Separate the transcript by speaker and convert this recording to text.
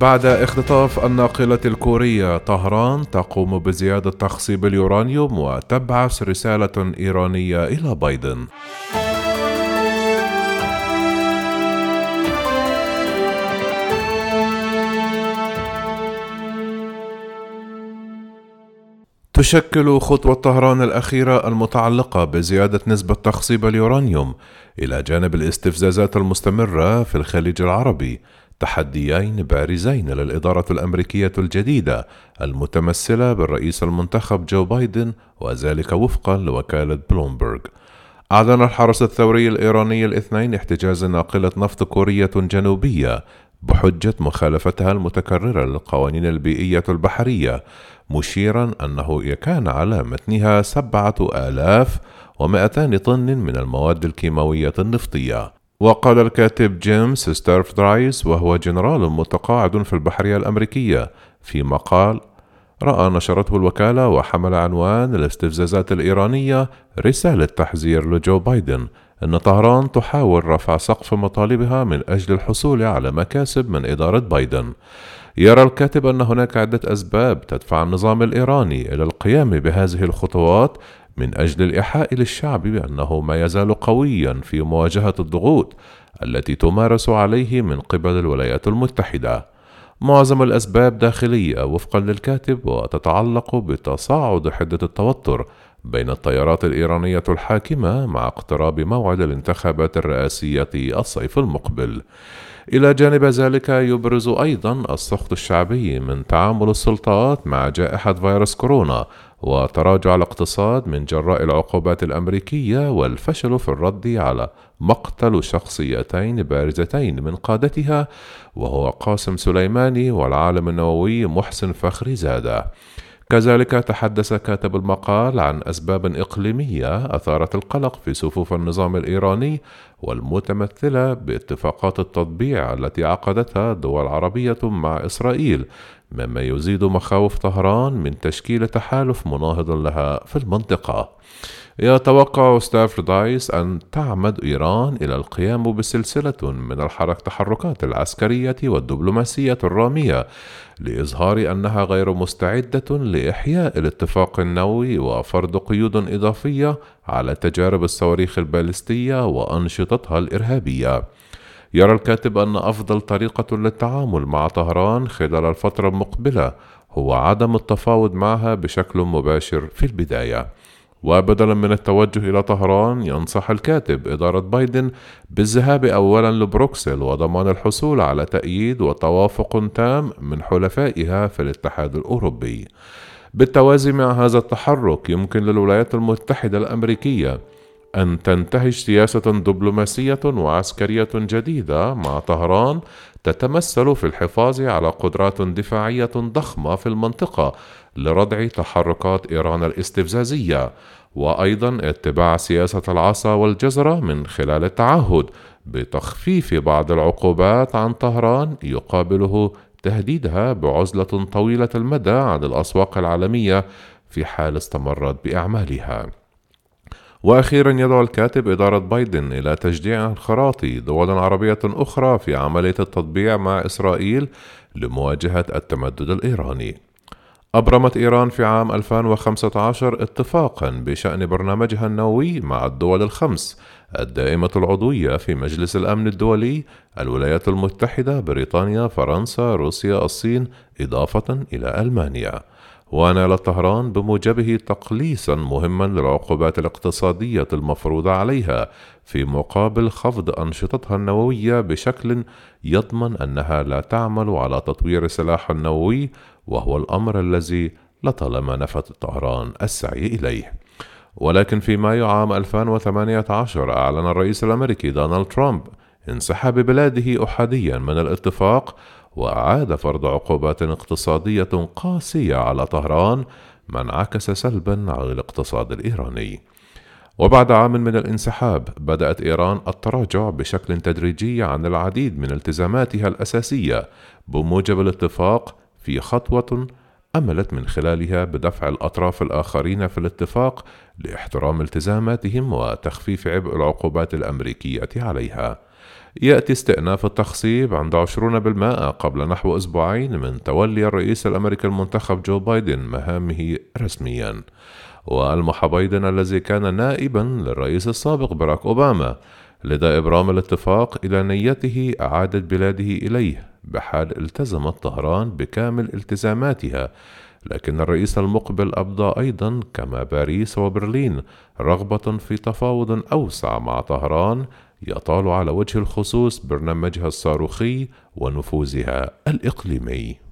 Speaker 1: بعد اختطاف الناقلة الكورية طهران تقوم بزيادة تخصيب اليورانيوم وتبعث رسالة إيرانية إلى بايدن. تشكل خطوة طهران الأخيرة المتعلقة بزيادة نسبة تخصيب اليورانيوم إلى جانب الاستفزازات المستمرة في الخليج العربي تحديين بارزين للإدارة الأمريكية الجديدة المتمثلة بالرئيس المنتخب جو بايدن وذلك وفقا لوكالة بلومبرغ. أعلن الحرس الثوري الإيراني الاثنين احتجاز ناقلة نفط كورية جنوبية بحجة مخالفتها المتكررة للقوانين البيئية البحرية مشيرا أنه كان على متنها سبعة آلاف ومائتان طن من المواد الكيماوية النفطية. وقال الكاتب جيمس ستافريديس وهو جنرال متقاعد في البحرية الأمريكية في مقال رأى نشرته الوكالة وحمل عنوان الاستفزازات الإيرانية رسالة تحذير لجو بايدن. أن طهران تحاول رفع سقف مطالبها من أجل الحصول على مكاسب من إدارة بايدن. يرى الكاتب أن هناك عدة أسباب تدفع النظام الإيراني إلى القيام بهذه الخطوات من أجل الإيحاء للشعب بأنه ما يزال قويا في مواجهة الضغوط التي تمارس عليه من قبل الولايات المتحدة. معظم الأسباب داخلية وفقا للكاتب وتتعلق بتصاعد حدة التوتر بين التيارات الإيرانية الحاكمة مع اقتراب موعد الانتخابات الرئاسية الصيف المقبل. إلى جانب ذلك يبرز أيضا السخط الشعبي من تعامل السلطات مع جائحة فيروس كورونا وتراجع الاقتصاد من جراء العقوبات الأمريكية والفشل في الرد على مقتل شخصيتين بارزتين من قادتها وهو قاسم سليماني والعالم النووي محسن فخري زاده. كذلك تحدث كاتب المقال عن أسباب إقليمية أثارت القلق في صفوف النظام الإيراني والمتمثلة باتفاقات التطبيع التي عقدتها دول عربية مع إسرائيل مما يزيد مخاوف طهران من تشكيل تحالف مناهض لها في المنطقة. يتوقع ستافردايس أن تعمد إيران إلى القيام بسلسلة من الحرك تحركات العسكرية والدبلوماسية الرامية لإظهار أنها غير مستعدة لإحياء الاتفاق النووي وفرض قيود إضافية على تجارب الصواريخ البالستية وأنشطتها الإرهابية. يرى الكاتب أن أفضل طريقة للتعامل مع طهران خلال الفترة المقبلة هو عدم التفاوض معها بشكل مباشر في البداية. وبدلا من التوجه إلى طهران ينصح الكاتب إدارة بايدن بالذهاب أولا لبروكسل وضمان الحصول على تأييد وتوافق تام من حلفائها في الاتحاد الأوروبي بالتوازي مع هذا التحرك يمكن للولايات المتحدة الأمريكية أن تنتهج سياسة دبلوماسية وعسكرية جديدة مع طهران تتمثل في الحفاظ على قدرات دفاعية ضخمة في المنطقة لردع تحركات إيران الاستفزازية وأيضا اتباع سياسة العصا والجزرة من خلال التعهد بتخفيف بعض العقوبات عن طهران يقابله تهديدها بعزلة طويلة المدى عن الأسواق العالمية في حال استمرت بأعمالها. وأخيرا يدعو الكاتب إدارة بايدن إلى تشجيع انخراط دول عربية أخرى في عملية التطبيع مع إسرائيل لمواجهة التمدد الإيراني. أبرمت إيران في عام 2015 اتفاقا بشأن برنامجها النووي مع الدول الخمس الدائمة العضوية في مجلس الأمن الدولي الولايات المتحدة بريطانيا فرنسا روسيا الصين إضافة إلى ألمانيا. ونال طهران بموجبه تقليصا مهما للعقوبات الاقتصادية المفروضة عليها في مقابل خفض أنشطتها النووية بشكل يضمن أنها لا تعمل على تطوير سلاح النووي وهو الأمر الذي لطالما نفت طهران السعي إليه. ولكن في مايو عام 2018 أعلن الرئيس الأمريكي دونالد ترامب انسحاب بلاده أحاديا من الاتفاق وأعاد فرض عقوبات اقتصادية قاسية على طهران ما انعكس سلبا على الاقتصاد الإيراني. وبعد عام من الانسحاب بدأت إيران التراجع بشكل تدريجي عن العديد من التزاماتها الأساسية بموجب الاتفاق في خطوة أملت من خلالها بدفع الأطراف الآخرين في الاتفاق لاحترام التزاماتهم وتخفيف عبء العقوبات الأمريكية عليها. يأتي استئناف التخصيب عند 20% قبل نحو أسبوعين من تولي الرئيس الأمريكي المنتخب جو بايدن مهامه رسميا والمحى بايدن الذي كان نائبا للرئيس السابق باراك أوباما لدى إبرام الاتفاق إلى نيته إعادة بلاده إليه بحال التزمت طهران بكامل التزاماتها لكن الرئيس المقبل أبدى أيضا كما باريس وبرلين رغبة في تفاوض أوسع مع طهران يطال على وجه الخصوص برنامجها الصاروخي ونفوذها الإقليمي.